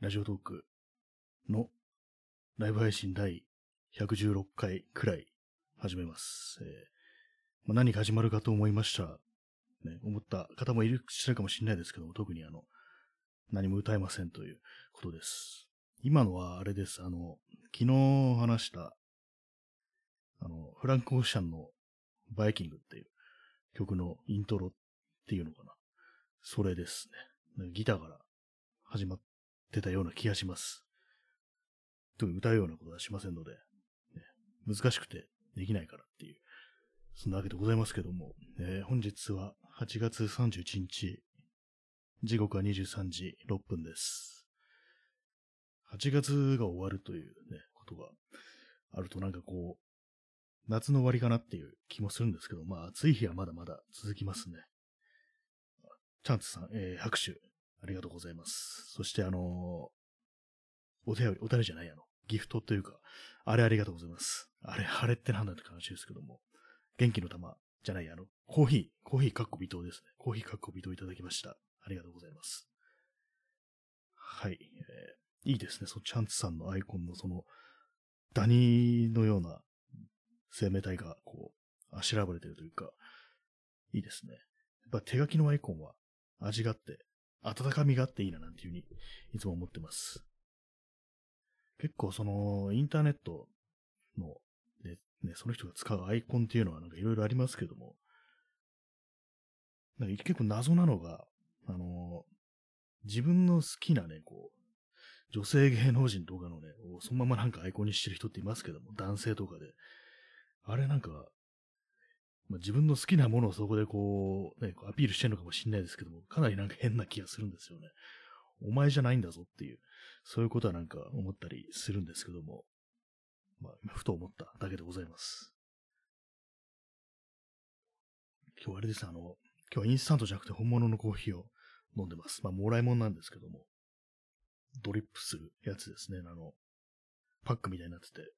ラジオトークのライブ配信第116回くらい始めます。えーまあ、何か始まるかと思いました。ね、思った方もいるしるかもしれないですけども、特にあの、何も歌えませんということです。今のはあれです。あの、昨日話した、あの、フランク・オーシャンのバイキングっていう曲のイントロっていうのかな。それですね。ギターから始まってたような気がします。特に歌うようなことはしませんので、ね、難しくてできないからっていう、そんなわけでございますけども、えー本日は8月31日、時刻は23時6分です。8月が終わるというね、ことがあるとなんかこう、夏の終わりかなっていう気もするんですけど、まあ暑い日はまだまだ続きますね。チャンツさん、えー拍手、ありがとうございます。そしてあのーお便り、お便りじゃない、あの、ギフトというか、あれありがとうございます。あれ、あれってなんだって話ですけども、元気の玉じゃない、あの、コーヒー、コーヒーかっこ微糖ですね。コーヒーかっこ微糖いただきました。ありがとうございます。はい、えーいいですね。そのチャンツさんのアイコンのその、ダニのような生命体がこう、あしらわれてるというか、いいですね。やっぱ手書きのアイコンは味があって、温かみがあっていいななんていうふうにいつも思ってます。結構そのインターネットの、ね、ね、その人が使うアイコンっていうのはなんかいろいろありますけども、なんか結構謎なのが、あの自分の好きなね、こう、女性芸能人とかのね、そのままなんかアイコンにしてる人っていますけども、男性とかで。あれなんか、まあ、自分の好きなものをそこでこう、ね、アピールしてるのかもしれないですけども、かなりなんか変な気がするんですよね。お前じゃないんだぞっていう、そういうことはなんか思ったりするんですけども、まあ、ふと思っただけでございます。今日あれです、あの、今日はインスタントじゃなくて本物のコーヒーを飲んでます。まあ、もらい物なんですけども、ドリップするやつですね、あの、パックみたいになってて、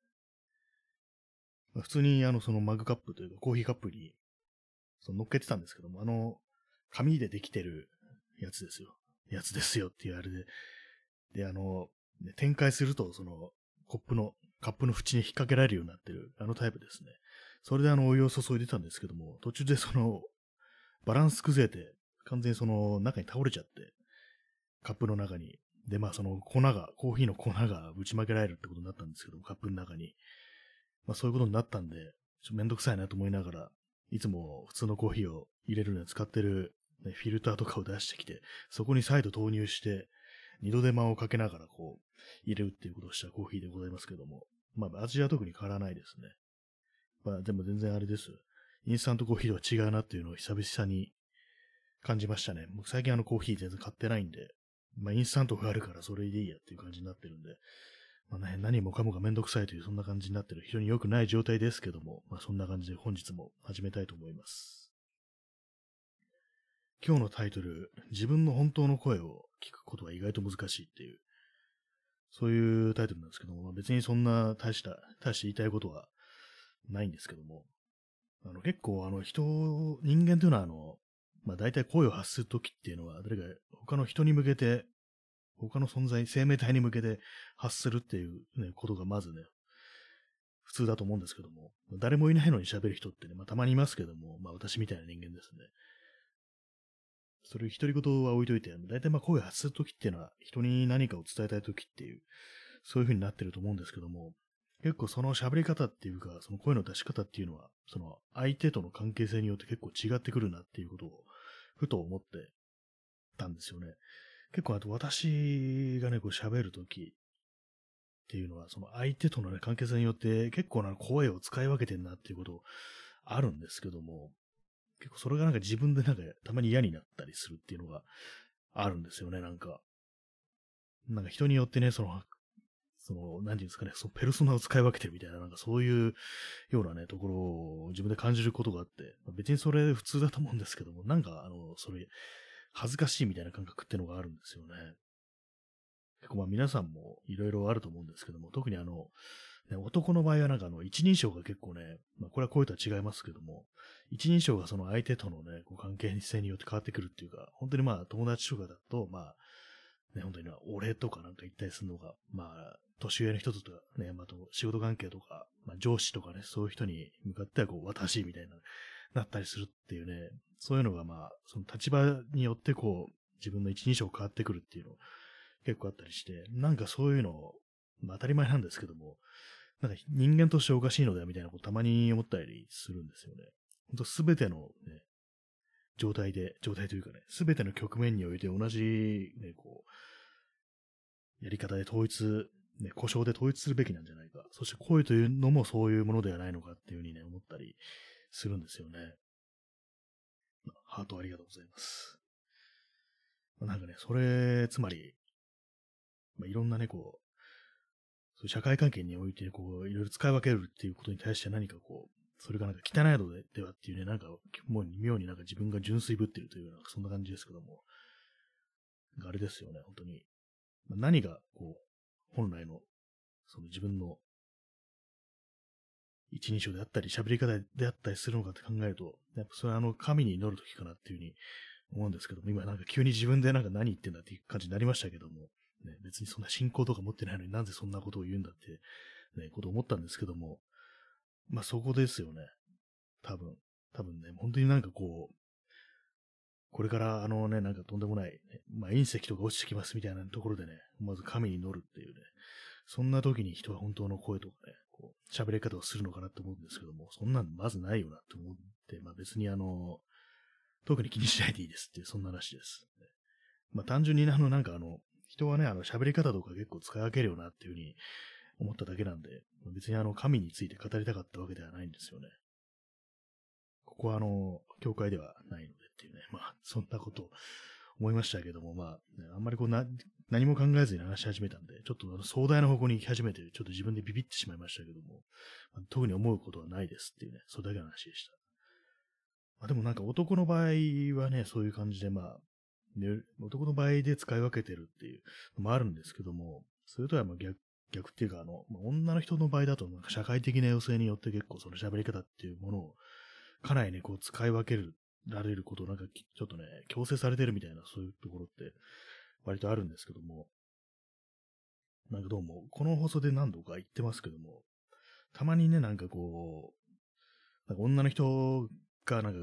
普通にあの、そのマグカップというかコーヒーカップに、その乗っけてたんですけども、あの、紙でできてるやつですよ。やつですよっていうあれで。で、あの、展開すると、その、コップの、カップの縁に引っ掛けられるようになってる、あのタイプですね。それであの、お湯を注いでたんですけども、途中でその、バランス崩れて、完全にその、中に倒れちゃって、カップの中に。で、まあその粉が、コーヒーの粉がぶちまけられるってことになったんですけども、カップの中に。まあそういうことになったんで、ちょっとめんどくさいなと思いながら、いつも普通のコーヒーを入れるのに使ってる、ね、フィルターとかを出してきて、そこに再度投入して、二度手間をかけながらこう、入れるっていうことをしたコーヒーでございますけども、まあ味は特に変わらないですね。まあでも全然あれです。インスタントコーヒーとは違うなっていうのを久々に感じましたね。僕最近あのコーヒー全然買ってないんで、まあインスタントがあるからそれでいいやっていう感じになってるんで、まあね、何もかもがめんどくさいというそんな感じになってる非常に良くない状態ですけども、まあそんな感じで本日も始めたいと思います。今日のタイトル、自分の本当の声を聞くことは意外と難しいっていう、そういうタイトルなんですけども、まあ別にそんな大した、大して言いたいことはないんですけども、あの結構あの人、人間というのはあの、まあ大体声を発するときっていうのは、誰か他の人に向けて、他の存在、生命体に向けて発するっていう、ね、ことがまずね、普通だと思うんですけども、誰もいないのに喋る人ってね、まあたまにいますけども、まあ私みたいな人間ですね。それ独り言は置いといて、大体まあ声を発するときっていうのは、人に何かを伝えたいときっていう、そういう風になってると思うんですけども、結構その喋り方っていうか、その声の出し方っていうのは、その相手との関係性によって結構違ってくるなっていうことを、ふと思ってたんですよね。結構あと私がね、こう喋るときっていうのは、その相手との、ね、関係性によって結構な声を使い分けてんなっていうことあるんですけども、結構それがなんか自分でなんかたまに嫌になったりするっていうのがあるんですよね、なんか。なんか人によってね、その、その、なんていうんですかね、そのペルソナを使い分けてるみたいな、なんかそういうようなね、ところを自分で感じることがあって、別にそれ普通だと思うんですけども、なんかあの、それ、恥ずかしいみたいな感覚ってのがあるんですよね。結構まあ皆さんもいろいろあると思うんですけども、特にあの、ね、男の場合はなんかあの、一人称が結構ね、まあこれは声とは違いますけども、一人称がその相手とのね、こう関係性によって変わってくるっていうか、本当にまあ友達とかだと、まあ、ね、本当にな、俺とかなんか言ったりするのが、まあ、年上の人とかね、まあ、と仕事関係とか、まあ、上司とかね、そういう人に向かってはこう、私みたいな、なったりするっていうね、そういうのがまあ、その立場によってこう、自分の一人称変わってくるっていうの結構あったりして、なんかそういうの、まあ当たり前なんですけども、なんか人間としておかしいのではみたいなことたまに思ったりするんですよね。ほんとすべてのね、状態で、状態というかね、すべての局面において同じ、ね、こう、やり方で統一、ね、故障で統一するべきなんじゃないか。そして恋というのもそういうものではないのかっていうふうにね、思ったりするんですよね。ハートありがとうございます。なんかね、それ、つまり、まあ、いろんなね、こう、そ社会関係において、こう、いろいろ使い分けるっていうことに対して何かこう、それがなんか汚いのではっていうね、なんか、もう妙になんか自分が純粋ぶってるという、なんかそんな感じですけども、あれですよね、本当に。何が、こう、本来の、その自分の一人称であったり、喋り方であったりするのかって考えると、やっぱそれはあの、神に祈るときかなっていうふうに思うんですけども、今なんか急に自分でなんか何言ってんだっていう感じになりましたけども、ね、別にそんな信仰とか持ってないのになんでそんなことを言うんだって、ね、こと思ったんですけども、まあそこですよね。多分。多分ね、本当になんかこう、これからあのね、なんかとんでもない、ね、まあ隕石とか落ちてきますみたいなところでね、まず神に乗るっていうね、そんな時に人は本当の声とかね、こう、喋り方をするのかなと思うんですけども、そんなんまずないよなって思って、まあ別にあの、特に気にしないでいいですっていう、そんな話です。まあ単純にあの、なんかあの、人はね、あの、喋り方とか結構使い分けるよなっていうふうに思っただけなんで、別にあの、神について語りたかったわけではないんですよね。ここはあの、教会ではないのでっていうね、まあ、そんなこと思いましたけども、まあ、ね、あんまりこうな、何も考えずに話し始めたんで、ちょっと壮大な方向に行き始めて、ちょっと自分でビビってしまいましたけども、まあ、特に思うことはないですっていうね、それだけの話でした。まあ、でもなんか男の場合はね、そういう感じで、まあ、ね、男の場合で使い分けてるっていうのもあるんですけども、それとはまあ逆逆っていうか、あの、まあ、女の人の場合だと、社会的な要請によって結構その喋り方っていうものを、かなりね、こう使い分ける、られることなんかちょっとね、強制されてるみたいなそういうところって割とあるんですけども、なんかどうも、この放送で何度か言ってますけども、たまにね、なんかこう、なんか女の人がなんか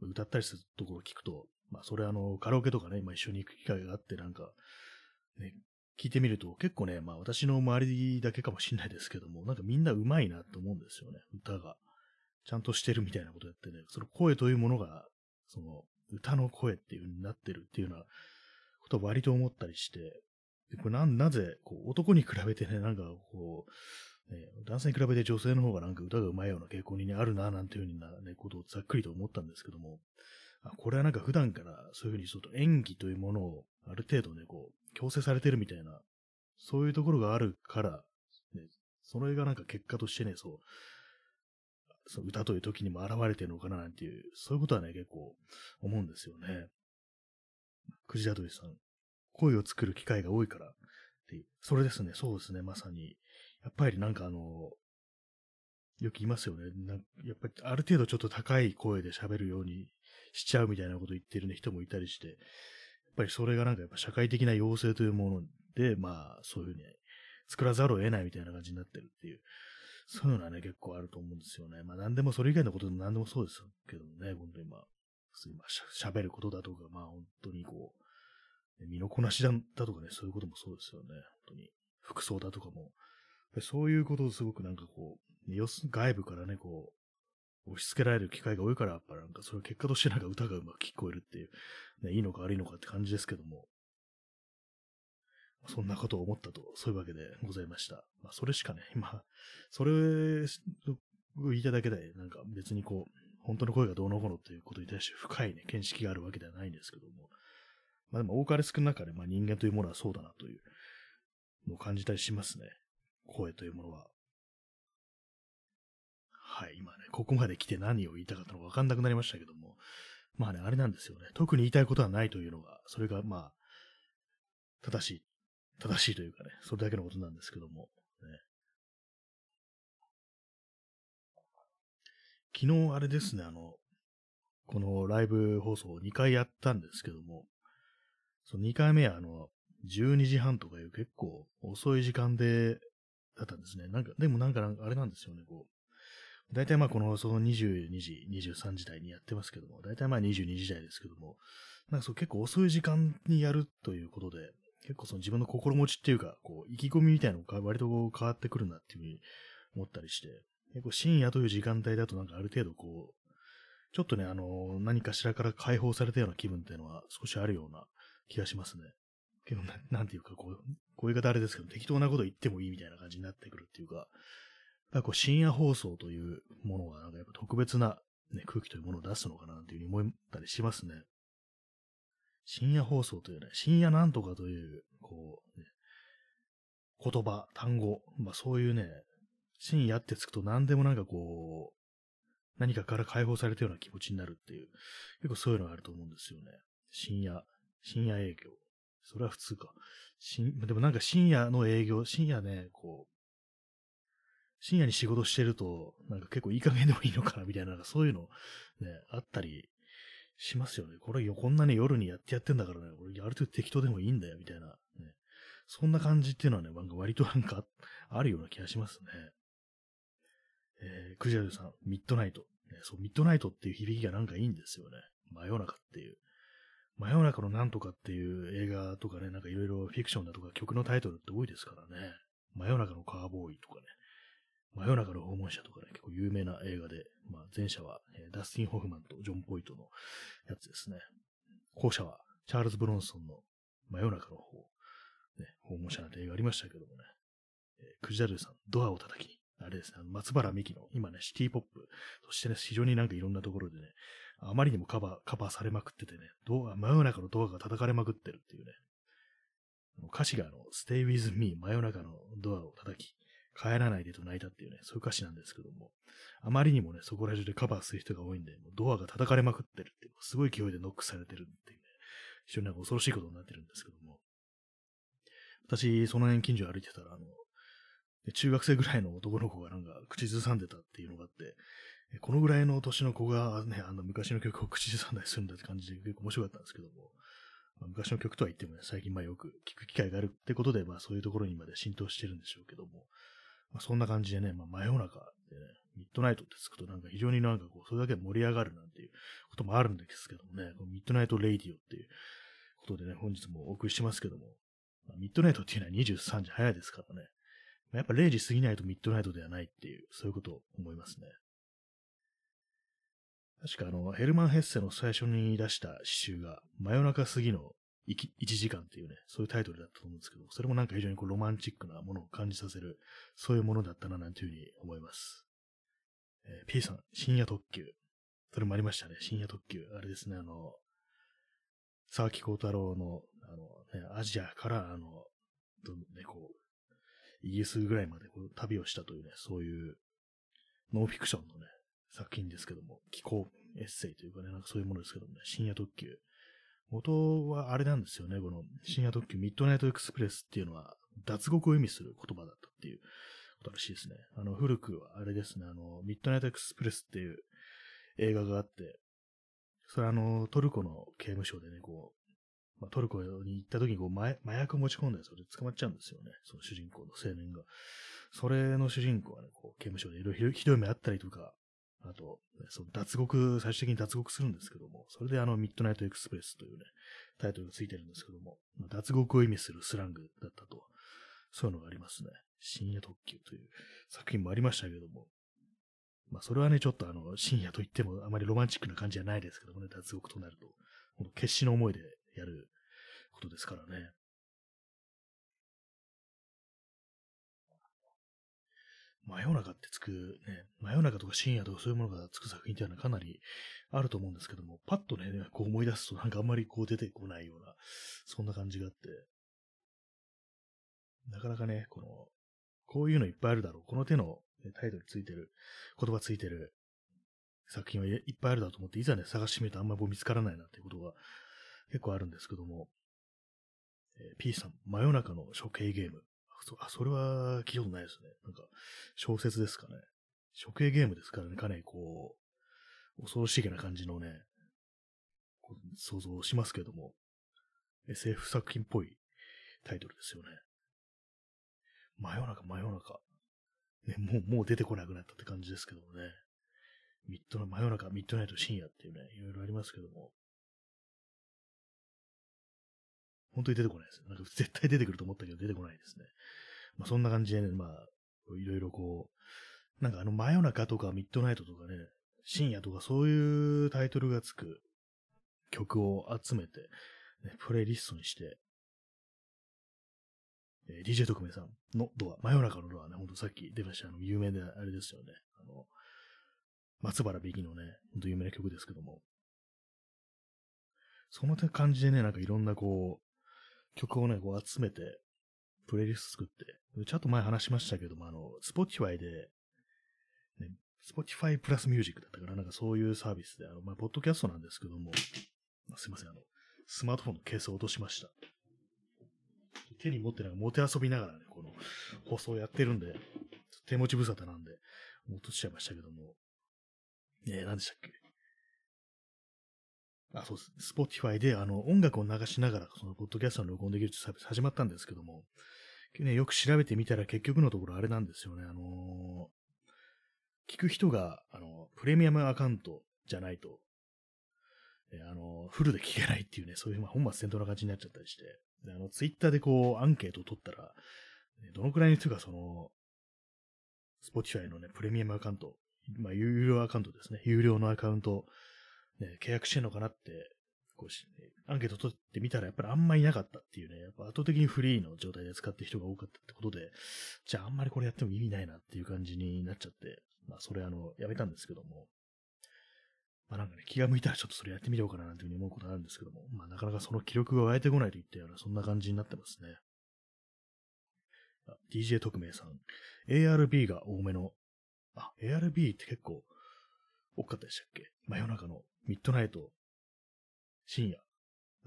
歌ったりするところを聞くと、まあそれあの、カラオケとかね、まあ一緒に行く機会があって、なんか、ね、聞いてみると結構ね、まあ私の周りだけかもしれないですけども、なんかみんな上手いなと思うんですよね、歌が。ちゃんとしてるみたいなことやってね、その声というものが、その歌の声っていう風になってるっていうようなことを割と思ったりして、これな、なぜ、こう、男に比べてね、なんかこう、ね、男性に比べて女性の方がなんか歌が上手いような傾向に、あるな、なんていう風な、ね、ことをざっくりと思ったんですけども、あこれはなんか普段からそういう風にちょっと演技というものをある程度ね、こう、強制されてるみたいな、そういうところがあるから、ね、それがなんか結果としてね、そう、その歌という時にも現れてるのかななんていう、そういうことはね、結構思うんですよね。くじだとりさん、声を作る機会が多いからっていう、それですね、そうですね、まさに。やっぱりなんかあの、よく言いますよね。なやっぱりある程度ちょっと高い声で喋るようにしちゃうみたいなこと言ってる、ね、人もいたりして、やっぱりそれがなんかやっぱ社会的な要請というもので、まあ、そういうふうに作らざるを得ないみたいな感じになってるっていう、そういうのはね、結構あると思うんですよね。まあ、何でもそれ以外のことでも何でもそうですけどね、本当にまあ、普通にまあ、喋ることだとか、まあ、本当にこう、身のこなしだとかね、そういうこともそうですよね。本当に。服装だとかも。そういうことをすごくなんかこう、外部からね、こう、押し付けられる機会が多いから、やっぱなんかそれは結果としてなんか歌がうまく聞こえるっていう、ね、いいのか悪いのかって感じですけども、そんなことを思ったと、そういうわけでございました。まあ、それしかね、今、それを言いただけで、なんか別にこう、本当の声がどうのこうのということに対して深いね、見識があるわけではないんですけども、まあでも多かれ少なかれ、まあ人間というものはそうだなというのを感じたりしますね。声というものは。はい、今ね、ここまで来て何を言いたかったのかわかんなくなりましたけども、まあね、あれなんですよね。特に言いたいことはないというのが、それがまあ、正しい、正しいというかね、それだけのことなんですけども、ね。昨日あれですね、あの、このライブ放送を2回やったんですけども、その2回目はあの、12時半とかいう結構遅い時間で、だったんですね。なんか、でもなんか、あれなんですよね、こう。大体まあこの、その22時、23時台にやってますけども、大体まあ22時台ですけども、なんかそう結構遅い時間にやるということで、結構その自分の心持ちっていうか、こう、意気込みみたいなのが割とこう変わってくるなっていうふうに思ったりして、結構深夜という時間帯だとなんかある程度こう、ちょっとね、あの、何かしらから解放されたような気分っていうのは少しあるような気がしますね。けどな、なんていうか、こう、こういう言い方あれですけど、適当なこと言ってもいいみたいな感じになってくるっていうか、やっぱこう深夜放送というものは、なんかやっぱ特別な、ね、空気というものを出すのかなっていうふうに思ったりしますね。深夜放送というね、深夜なんとかという、こう、ね、言葉、単語、まあそういうね、深夜ってつくと何でもなんかこう、何かから解放されたような気持ちになるっていう、結構そういうのがあると思うんですよね。深夜、深夜営業。それは普通か。でもなんか深夜の営業、深夜ね、こう、深夜に仕事してると、なんか結構いい加減でもいいのかなみたいな、そういうのね、あったりしますよね。これよこんなね、夜にやってやってんだからね、俺やると適当でもいいんだよ、みたいな、ね。そんな感じっていうのはね、なんか割となんかあるような気がしますね。えー、クジャルさん、ミッドナイト。ね、そう、ミッドナイトっていう響きがなんかいいんですよね。真夜中っていう。真夜中のなんとかっていう映画とかね、なんかいろいろフィクションだとか曲のタイトルって多いですからね。真夜中のカーボーイとかね。真夜中の訪問者とかね、結構有名な映画で、まあ前者は、えー、ダスティン・ホフマンとジョン・ポイトのやつですね。後者はチャールズ・ブロンソンの真夜中の方、ね、訪問者なんて映画ありましたけどもね。えー、クジャルさん、ドアを叩きあれですね、松原美希の、今ね、シティポップ、そしてね、非常になんかいろんなところでね、あまりにもカバー、カバーされまくっててね、ドア、真夜中のドアが叩かれまくってるっていうね、歌詞があの、stay with me 真夜中のドアを叩き、帰らないでと泣いたっていうね、そういう歌詞なんですけども、あまりにもね、そこら中でカバーする人が多いんで、もうドアが叩かれまくってるっていう、すごい勢いでノックされてるっていうね、非常になんか恐ろしいことになってるんですけども、私、その辺近所歩いてたら、あの、中学生ぐらいの男の子がなんか口ずさんでたっていうのがあって、このぐらいの年の子がね、あの昔の曲を口ずさんだりするんだって感じで結構面白かったんですけども、昔の曲とは言ってもね、最近まあよく聞く機会があるってことで、まあそういうところにまで浸透してるんでしょうけども、まあそんな感じでね、まあ真夜中でね、ミッドナイトってつくとなんか非常になんかこう、それだけ盛り上がるなんていうこともあるんですけどもね、この Midnight Radio っていうことでね、本日もお送りしてますけども、まあ、ミッドナイトっていうのは23時早いですからね、まやっぱ0時過ぎないとミッドナイトではないっていう、そういうことを思いますね。確かあの、ヘルマン・ヘッセの最初に出した詩集が、真夜中過ぎの1時間っていうね、そういうタイトルだったと思うんですけど、それもなんか非常にこうロマンチックなものを感じさせる、そういうものだったななんていうふうに思います。えー、P さん、深夜特急。それもありましたね、深夜特急。あれですね、あの、沢木幸太郎の、あの、ね、アジアから、あの、ね、こう、イギリスぐらいまでこう旅をしたというね、そういうノンフィクションのね、作品ですけども、気候エッセイというかね、なんかそういうものですけどもね、深夜特急。元はあれなんですよね、この深夜特急ミッドナイトエクスプレスっていうのは脱獄を意味する言葉だったっていうことらしいですね。あの、古くはあれですね、あの、ミッドナイトエクスプレスっていう映画があって、それはあの、トルコの刑務所でね、こう、まあ、トルコに行った時にこう麻薬持ち込んだやつで捕まっちゃうんですよね。その主人公の青年が。それの主人公はね、こう、刑務所でいろいろひどい目あったりとか、あと、その脱獄、最終的に脱獄するんですけども、それであの、ミッドナイトエクスプレスというね、タイトルがついてるんですけども、脱獄を意味するスラングだったと。そういうのがありますね。深夜特急という作品もありましたけども。まあ、それはね、ちょっとあの、深夜と言ってもあまりロマンチックな感じじゃないですけどもね、脱獄となると。決死の思いでやることですからね。真夜中ってつく、ね、真夜中とか深夜とかそういうものがつく作品っていうのはかなりあると思うんですけども、パッとね、こう思い出すとなんかあんまりこう出てこないような、そんな感じがあって、なかなかね、この、こういうのいっぱいあるだろう。この手の、ね、タイトルついてる、言葉ついてる作品はいっぱいあるだと思って、いざね、探してみるとあんまり見つからないなっていうことが結構あるんですけども、えー、P さん、真夜中の処刑ゲーム。あ、それは聞いたことないですね。なんか、小説ですかね。処刑ゲームですからね、かなりこう、恐ろしげな感じのね、想像しますけども、SF 作品っぽいタイトルですよね。真夜中、真夜中。ね、もう、もう出てこなくなったって感じですけどもね。ミッドの真夜中、ミッドナイト深夜っていうね、いろいろありますけども。本当に出てこないです。なんか絶対出てくると思ったけど出てこないですね。まあそんな感じでね、まあ、いろいろこう、なんかあの真夜中とかミッドナイトとかね、深夜とかそういうタイトルがつく曲を集めて、ね、プレイリストにして、えー、DJ 特命さんのドア、真夜中のドアね、ほんとさっき出ました、あの、有名であれですよね。あの、松原美紀のね、ほんと有名な曲ですけども。その感じでね、なんかいろんなこう、曲をね、こう集めて、プレイリスト作って、ちょっと前話しましたけども、あの、Spotify で、ね、Spotify プラスミュージックだったから、なんかそういうサービスで、あの、まあ、ポッドキャストなんですけども、すいません、あの、スマートフォンのケースを落としました。手に持ってなんか持て遊びながらね、この放送やってるんで、手持ち無沙汰なんで、落としちゃいましたけども。えー、何でしたっけ？あ、そうです。Spotify であの音楽を流しながら、そのポッドキャストの録音できるってサービス始まったんですけども、ね、よく調べてみたら結局のところあれなんですよね。あのー、聞く人が、あの、プレミアムアカウントじゃないと、えあの、フルで聞けないっていうね、そういう、まあ、本末転倒な感じになっちゃったりして、であの、ツイッターでこう、アンケートを取ったら、どのくらいの人がその、 Spotify のね、プレミアムアカウント、まあ、有料アカウントですね、有料のアカウント、ね、契約してんのかなって、こうしアンケート取ってみたらやっぱりあんまりいなかったっていうね、やっぱ圧倒的にフリーの状態で使ってる人が多かったってことで、じゃああんまりこれやっても意味ないなっていう感じになっちゃって、まあそれあの、やめたんですけども、まあなんかね、気が向いたらちょっとそれやってみようかななんていうふうに思うことあるんですけども、まあなかなかその記録が湧いてこないといったような、そんな感じになってますね。DJ 特命さん。ARB が多めの。あ、ARB って結構多かったでしたっけ？真夜中のミッドナイト、深夜。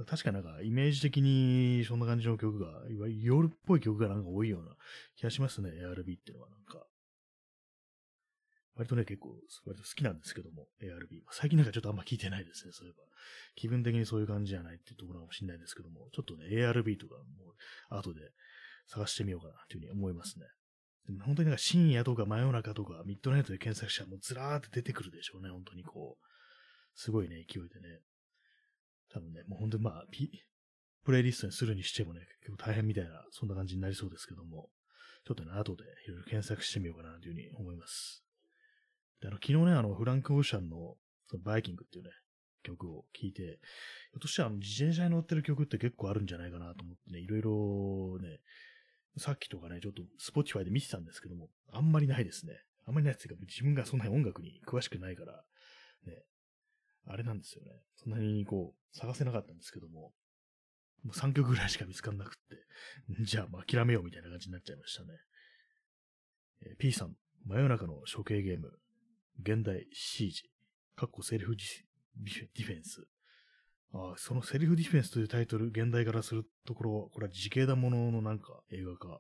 確かなんかイメージ的にそんな感じの曲が、いわゆる夜っぽい曲がなんか多いような気がしますね、ARB っていうのはなんか。割とね、結構、割と好きなんですけども、ARB。最近なんかちょっとあんま聞いてないですね、そういえば。気分的にそういう感じじゃないっていうところかもしれないですけども、ちょっとね、ARB とかもう、後で探してみようかな、というふうに思いますね。でも本当になんか深夜とか真夜中とかミッドナイトで検索したらもうずらーって出てくるでしょうね、本当にこう。すごいね、勢いでね。多分ね、もう本当にまあ、プレイリストにするにしてもね、結構大変みたいな、そんな感じになりそうですけども、ちょっとね、後でいろいろ検索してみようかなというふうに思います。で、あの、昨日ね、あの、フランク・オーシャンの、そのバイキングっていうね、曲を聴いて、ひょっとしてあの、自転車に乗ってる曲って結構あるんじゃないかなと思ってね、いろいろね、さっきとかね、ちょっと Spotify で見てたんですけども、あんまりないですね。あんまりないっていうか、自分がそんなに音楽に詳しくないから、ね、あれなんですよね。そんなにこう、探せなかったんですけども、もう3曲ぐらいしか見つかんなくって、じゃあ、諦めようみたいな感じになっちゃいましたね。えー、P さん、真夜中の処刑ゲーム、現代シージ、かっこセルフディフェンス。あそのセルフディフェンスというタイトル、現代からするところ、これは自警団もののなんか映画か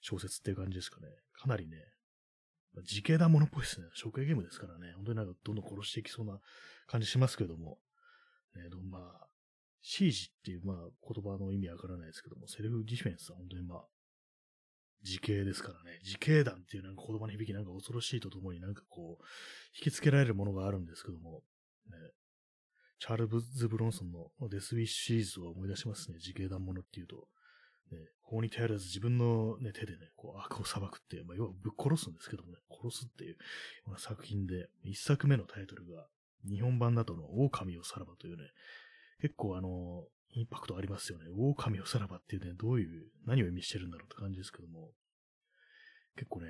小説っていう感じですかね。かなりね、自警団ものっぽいですね。処刑ゲームですからね。本当になんかどんどん殺していきそうな感じしますけども。ね、まあ、シージっていう、まあ、言葉の意味わからないですけども、セルフディフェンスは本当にまあ、自警ですからね。自警団っていうなんか言葉の響きなんか恐ろしいとともになんかこう、引きつけられるものがあるんですけども、ね、チャールズ・ブロンソンのデス・ウィッシュシリーズを思い出しますね。自警団ものっていうと。ね、法に頼らず自分の、ね、手でね、こう悪を裁くって、まあ、要はぶっ殺すんですけどもね、殺すっていうような作品で、一作目のタイトルが、日本版だとの狼をさらばというね、結構あの、インパクトありますよね。狼をさらばっていうね、どういう、何を意味してるんだろうって感じですけども、結構ね、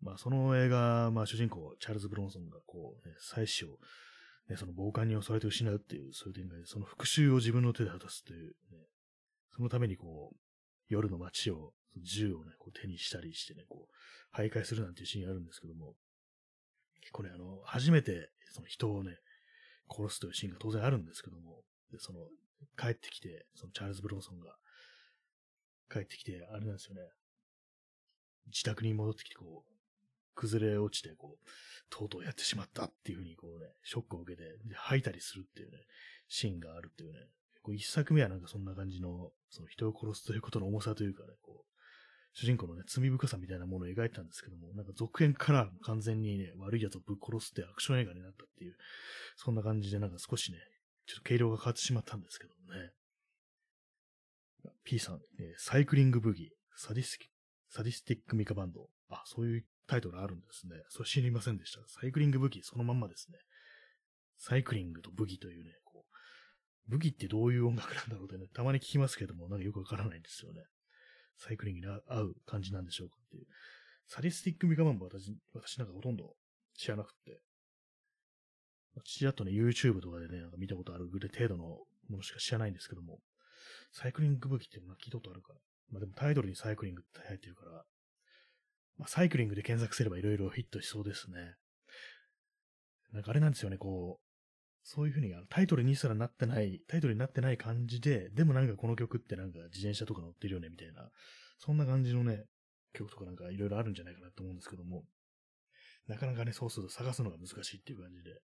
まあその映画、まあ主人公、チャールズ・ブロンソンがこう、ね、妻子を、ね、その暴漢に襲われて失うっていう、そういう展開で、その復讐を自分の手で果たすという、ね、そのためにこう、夜の街を、銃をね、こう手にしたりしてね、こう、徘徊するなんていうシーンがあるんですけども、結構ね、あの、初めて、その人をね、殺すというシーンが当然あるんですけども、で、その、帰ってきて、そのチャールズ・ブロンソンが、帰ってきて、あれなんですよね、自宅に戻ってきて、こう、崩れ落ちて、こう、とうとうやってしまったっていうふうに、こうね、ショックを受けて、吐いたりするっていうね、シーンがあるっていうね、こう一作目はなんかそんな感じの、その人を殺すということの重さというかね、こう、主人公のね、罪深さみたいなものを描いたんですけども、なんか続編から完全にね、悪い奴をぶっ殺すってアクション映画になったっていう、そんな感じでなんか少しね、ちょっと傾向が変わってしまったんですけどもね。P さん、え、サイクリングブギー、サディスサディスティックミカバンド。あ、そういうタイトルあるんですね。それ知りませんでした。サイクリングブギーそのまんまですね。サイクリングとブギというね、こう、ブギってどういう音楽なんだろうってね、たまに聞きますけども、なんかよくわからないんですよね。サイクリングに合う感じなんでしょうかっていう。サディスティックミカバンド私、私なんかほとんど知らなくて。ちらっとね、YouTube とかでね、なんか見たことあるぐらい程度のものしか知らないんですけども、サイクリング武器っていうのは聞いたことあるから。まあでもタイトルにサイクリングって入ってるから、まあサイクリングで検索すればいろいろヒットしそうですね。なんかあれなんですよね、こう、そういうふうにタイトルにすらなってない、タイトルになってない感じで、でもなんかこの曲ってなんか自転車とか乗ってるよね、みたいな、そんな感じのね、曲とかなんかいろいろあるんじゃないかなと思うんですけども、なかなかね、そうすると探すのが難しいっていう感じで、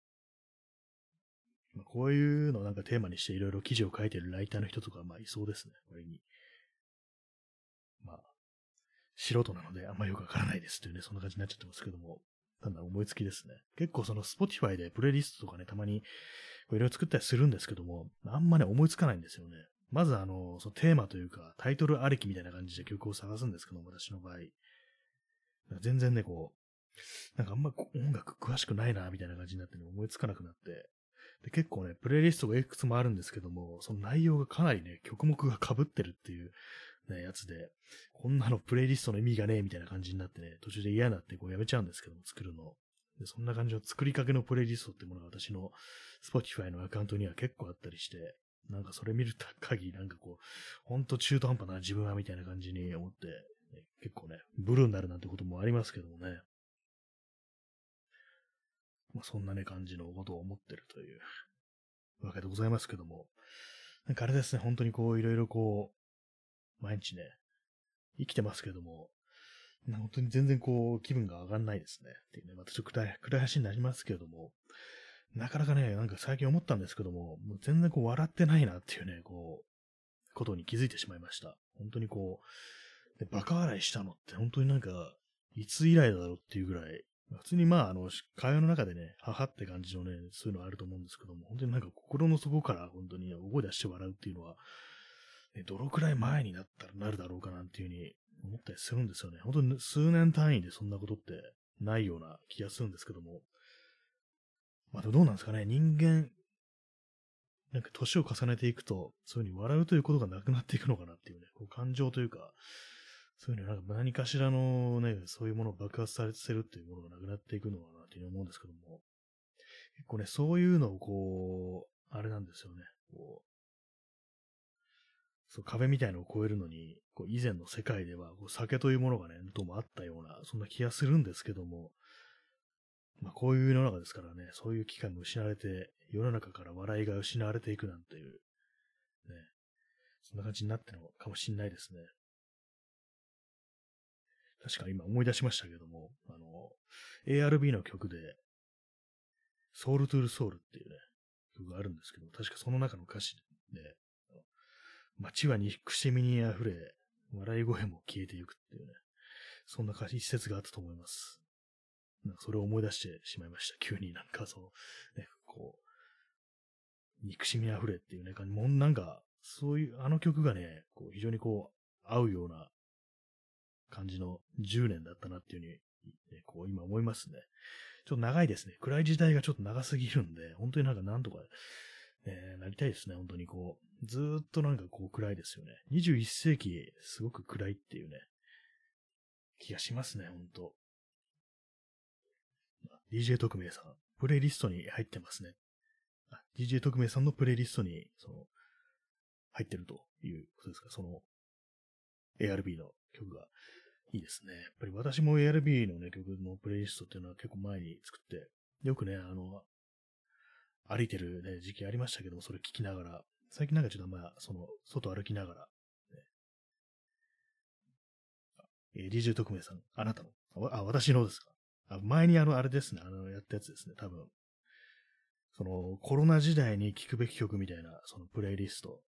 まあ、こういうのをなんかテーマにしていろいろ記事を書いてるライターの人とか、まあいそうですね、割に。素人なのであんまよくわからないですっていうね、そんな感じになっちゃってますけども、ただ思いつきですね。結構その Spotify でプレイリストとかね、たまにいろいろ作ったりするんですけども、あんまね、思いつかないんですよね。まずあの、そのテーマというか、タイトルありきみたいな感じで曲を探すんですけども、私の場合。全然ね、こう、なんかあんま音楽詳しくないな、みたいな感じになって、ね、思いつかなくなって、で、結構ね、プレイリストがいくつもあるんですけども、その内容がかなりね、曲目が被ってるっていう、ね、やつで、こんなのプレイリストの意味がねえみたいな感じになってね、途中で嫌になってこうやめちゃうんですけども、作るの。で、そんな感じの作りかけのプレイリストってものが私の Spotify のアカウントには結構あったりして、なんかそれ見る限りなんかこう、ほんと中途半端な自分はみたいな感じに思って、ね、結構ね、ブルーになるなんてこともありますけどもね。まあ、そんなね、感じのことを思ってるというわけでございますけども。なんかあれですね、本当にこう、いろいろこう、毎日ね、生きてますけども、本当に全然こう、気分が上がんないですね。っていうね、またちょっと暗い、暗い話になりますけども、なかなかね、なんか最近思ったんですけども、もう全然こう、笑ってないなっていうね、こう、ことに気づいてしまいました。本当にこう、でバカ笑いしたのって本当になんか、いつ以来だろうっていうぐらい、普通にまあ、あの、会話の中でね、母って感じのね、そういうのはあると思うんですけども、本当になんか心の底から本当に大声出して笑うっていうのは、ね、どのくらい前になったらなるだろうかなんていうふうに思ったりするんですよね。本当に数年単位でそんなことってないような気がするんですけども。まあ、どうなんですかね。人間、なんか年を重ねていくと、そういうふうに笑うということがなくなっていくのかなっていうね、こう感情というか、そういうのなんか何かしらのね、そういうものを爆発させるっていうものがなくなっていくのかなっていうふうに思うんですけども、結構ね、そういうのをこう、あれなんですよね、こう、そう壁みたいのを越えるのに、こう以前の世界ではこう酒というものがね、どうもあったような、そんな気がするんですけども、まあこういう世の中ですからね、そういう機会も失われて、世の中から笑いが失われていくなんていう、ね、そんな感じになってるのかもしんないですね。確か今思い出しましたけども、あの、ARB の曲で、ソウルトゥールソウルっていうね、曲があるんですけど、確かその中の歌詞で、街は憎しみに溢れ、笑い声も消えていくっていうね、そんな一節があったと思います。なんかそれを思い出してしまいました。急になんかその、ね、こう、憎しみ溢れっていうね、もうなんか、そういう、あの曲がね、こう非常にこう、合うような感じの10年だったなっていうふうに、ね、こう今思いますね。ちょっと長いですね。暗い時代がちょっと長すぎるんで、本当になんかなんとか、ね、なりたいですね。本当にこう、ずーっとなんかこう暗いですよね。21世紀、すごく暗いっていうね、気がしますね、本当 DJ 特命さん、プレイリストに入ってますね。DJ 特命さんのプレイリストに、その、入ってるということですか、その、ARB の曲が。いいですね。やっぱり私も ARB のね、曲のプレイリストっていうのは結構前に作って、よくね、あの、歩いてるね、時期ありましたけども、それ聞きながら、最近なんかちょっとまあ、その、外歩きながら、ね、えー、DJ 特命さん、あなたの、あ、私のですか？あ前にあの、あれですね、あの、やったやつですね、多分。その、コロナ時代に聴くべき曲みたいな、そのプレイリスト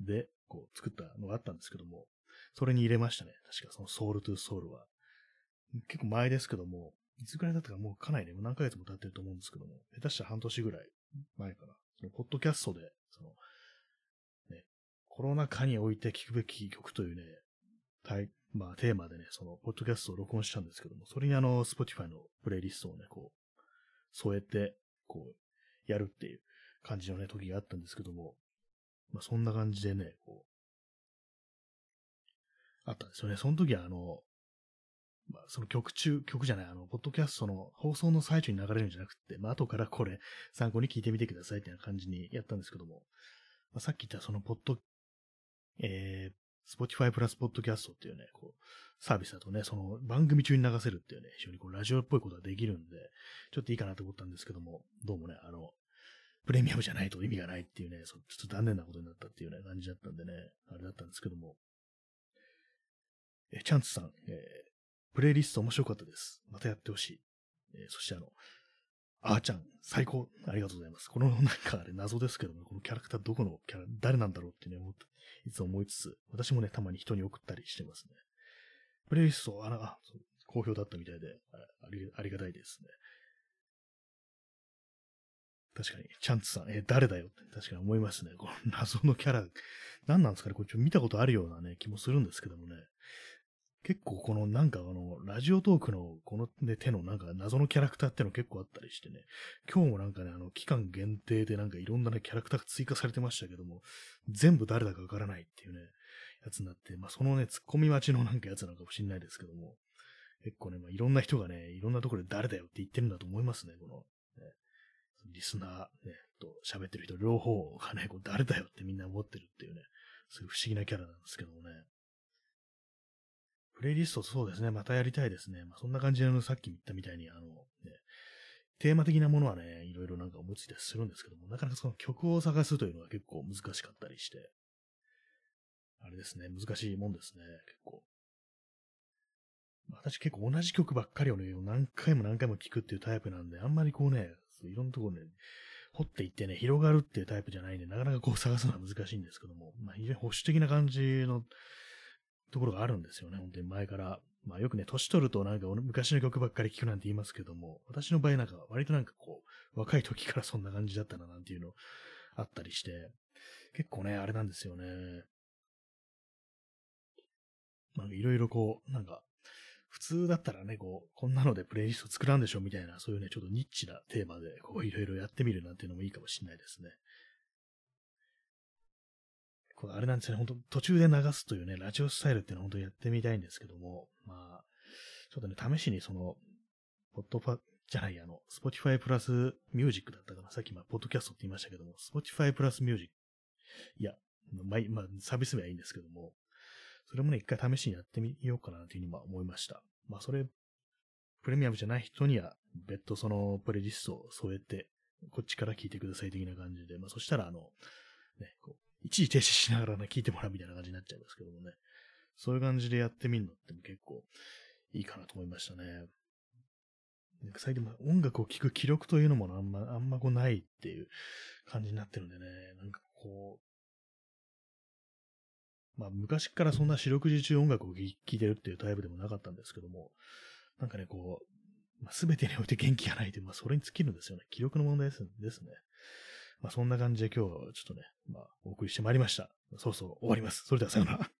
で、こう作ったのがあったんですけども、それに入れましたね。確かそのソウルトゥーソウルは。結構前ですけども、いつぐらいだったかもうかなりね、何ヶ月も経ってると思うんですけども、下手したら半年ぐらい前かな。そのポッドキャストで、その、ね、コロナ禍において聴くべき曲というね、まあテーマでね、その、ポッドキャストを録音したんですけども、それにあの、Spotify のプレイリストをね、こう、添えて、こう、やるっていう感じのね、時があったんですけども、まあそんな感じでね、こう、あったんですよね。その時はあの、まあ、その曲中、曲じゃない、あの、ポッドキャストの放送の最中に流れるんじゃなくて、まあ、後からこれ参考に聞いてみてくださいってな感じにやったんですけども、まあ、さっき言ったそのポッド、えー、Spotify プラスポッドキャストっていうね、こう、サービスだとね、その番組中に流せるっていうね、非常にこうラジオっぽいことができるんで、ちょっといいかなと思ったんですけども、どうもね、あの、プレミアムじゃないと意味がないっていうね、ちょっと残念なことになったっていうね、感じだったんでね、あれだったんですけども。え、チャンツさん、えー、プレイリスト面白かったです。またやってほしい。えー、そしてあの、あーちゃん、最高。ありがとうございます。このなんかあれ謎ですけども、このキャラクターどこのキャラ、誰なんだろうってね、思って、いつも思いつつ、私もね、たまに人に送ったりしてますね。プレイリスト、あら、あ好評だったみたいであり、ありがたいですね。確かに、チャンツさん、え誰だよって確かに思いますね。この謎のキャラ、何なんですかね？これちょっと見たことあるようなね、気もするんですけどもね。結構このなんかあの、ラジオトークのこの、ね、手のなんか謎のキャラクターっての結構あったりしてね、今日もなんかね、あの、期間限定でなんかいろんなね、キャラクターが追加されてましたけども、全部誰だかわからないっていうね、やつになって、まあそのね、ツッコミ待ちのなんかやつなのかもしれないですけども、結構ね、まあいろんな人がね、いろんなところで誰だよって言ってるんだと思いますね、この、ね、リスナー、ね、と喋ってる人両方がね、こう誰だよってみんな思ってるっていうね、そういう不思議なキャラなんですけどもね。プレイリストそうですね。またやりたいですね。まあ、そんな感じで、あの、さっき言ったみたいに、あの、ね、テーマ的なものはね、いろいろなんか思いついたりするんですけども、なかなかその曲を探すというのは結構難しかったりして、あれですね、難しいもんですね、結構。私結構同じ曲ばっかりをね、何回も何回も聴くっていうタイプなんで、あんまりこうね、いろんなところね、掘っていってね、広がるっていうタイプじゃないんで、なかなかこう探すのは難しいんですけども、まあ、非常に保守的な感じのところがあるんですよね、本当に前から。まあよくね、年取るとなんか昔の曲ばっかり聴くなんて言いますけども、私の場合なんか割となんかこう、若い時からそんな感じだったななんていうのあったりして、結構ね、あれなんですよね。まあいろいろこう、なんか、普通だったらね、こう、こんなのでプレイリスト作らんでしょみたいな、そういうね、ちょっとニッチなテーマで、こう、いろいろやってみるなんていうのもいいかもしれないですね。これあれなんですよね、本当途中で流すというね、ラジオスタイルっていうのは本当にやってみたいんですけども、まあ、ちょっとね、試しにその、ポッドファ、じゃない、あの、Spotify プラスミュージックだったかな。さっきまあ、ポッドキャストって言いましたけども、Spotify プラスミュージック。いや、まあ、まあ、サービス名はいいんですけども、それもね、一回試しにやってみようかなというふうにまあ思いました。まあ、それ、プレミアムじゃない人には、別途そのプレイリストを添えて、こっちから聞いてください的な感じで、まあ、そしたら、あの、ね、こう、一時停止しながらね、聞いてもらうみたいな感じになっちゃいますけどもね。そういう感じでやってみるのっても結構いいかなと思いましたね。なんか最近音楽を聴く記録というのもあんま、あんまこうないっていう感じになってるんでね、なんかこう、まあ昔からそんな四六時中音楽を聴いてるっていうタイプでもなかったんですけども、なんかね、こう、まあ、全てにおいて元気がないという、まあそれに尽きるんですよね。記録の問題ですですね。まあそんな感じで今日はちょっとね、まあお送りしてまいりました。そろそろ終わります。それではさよなら。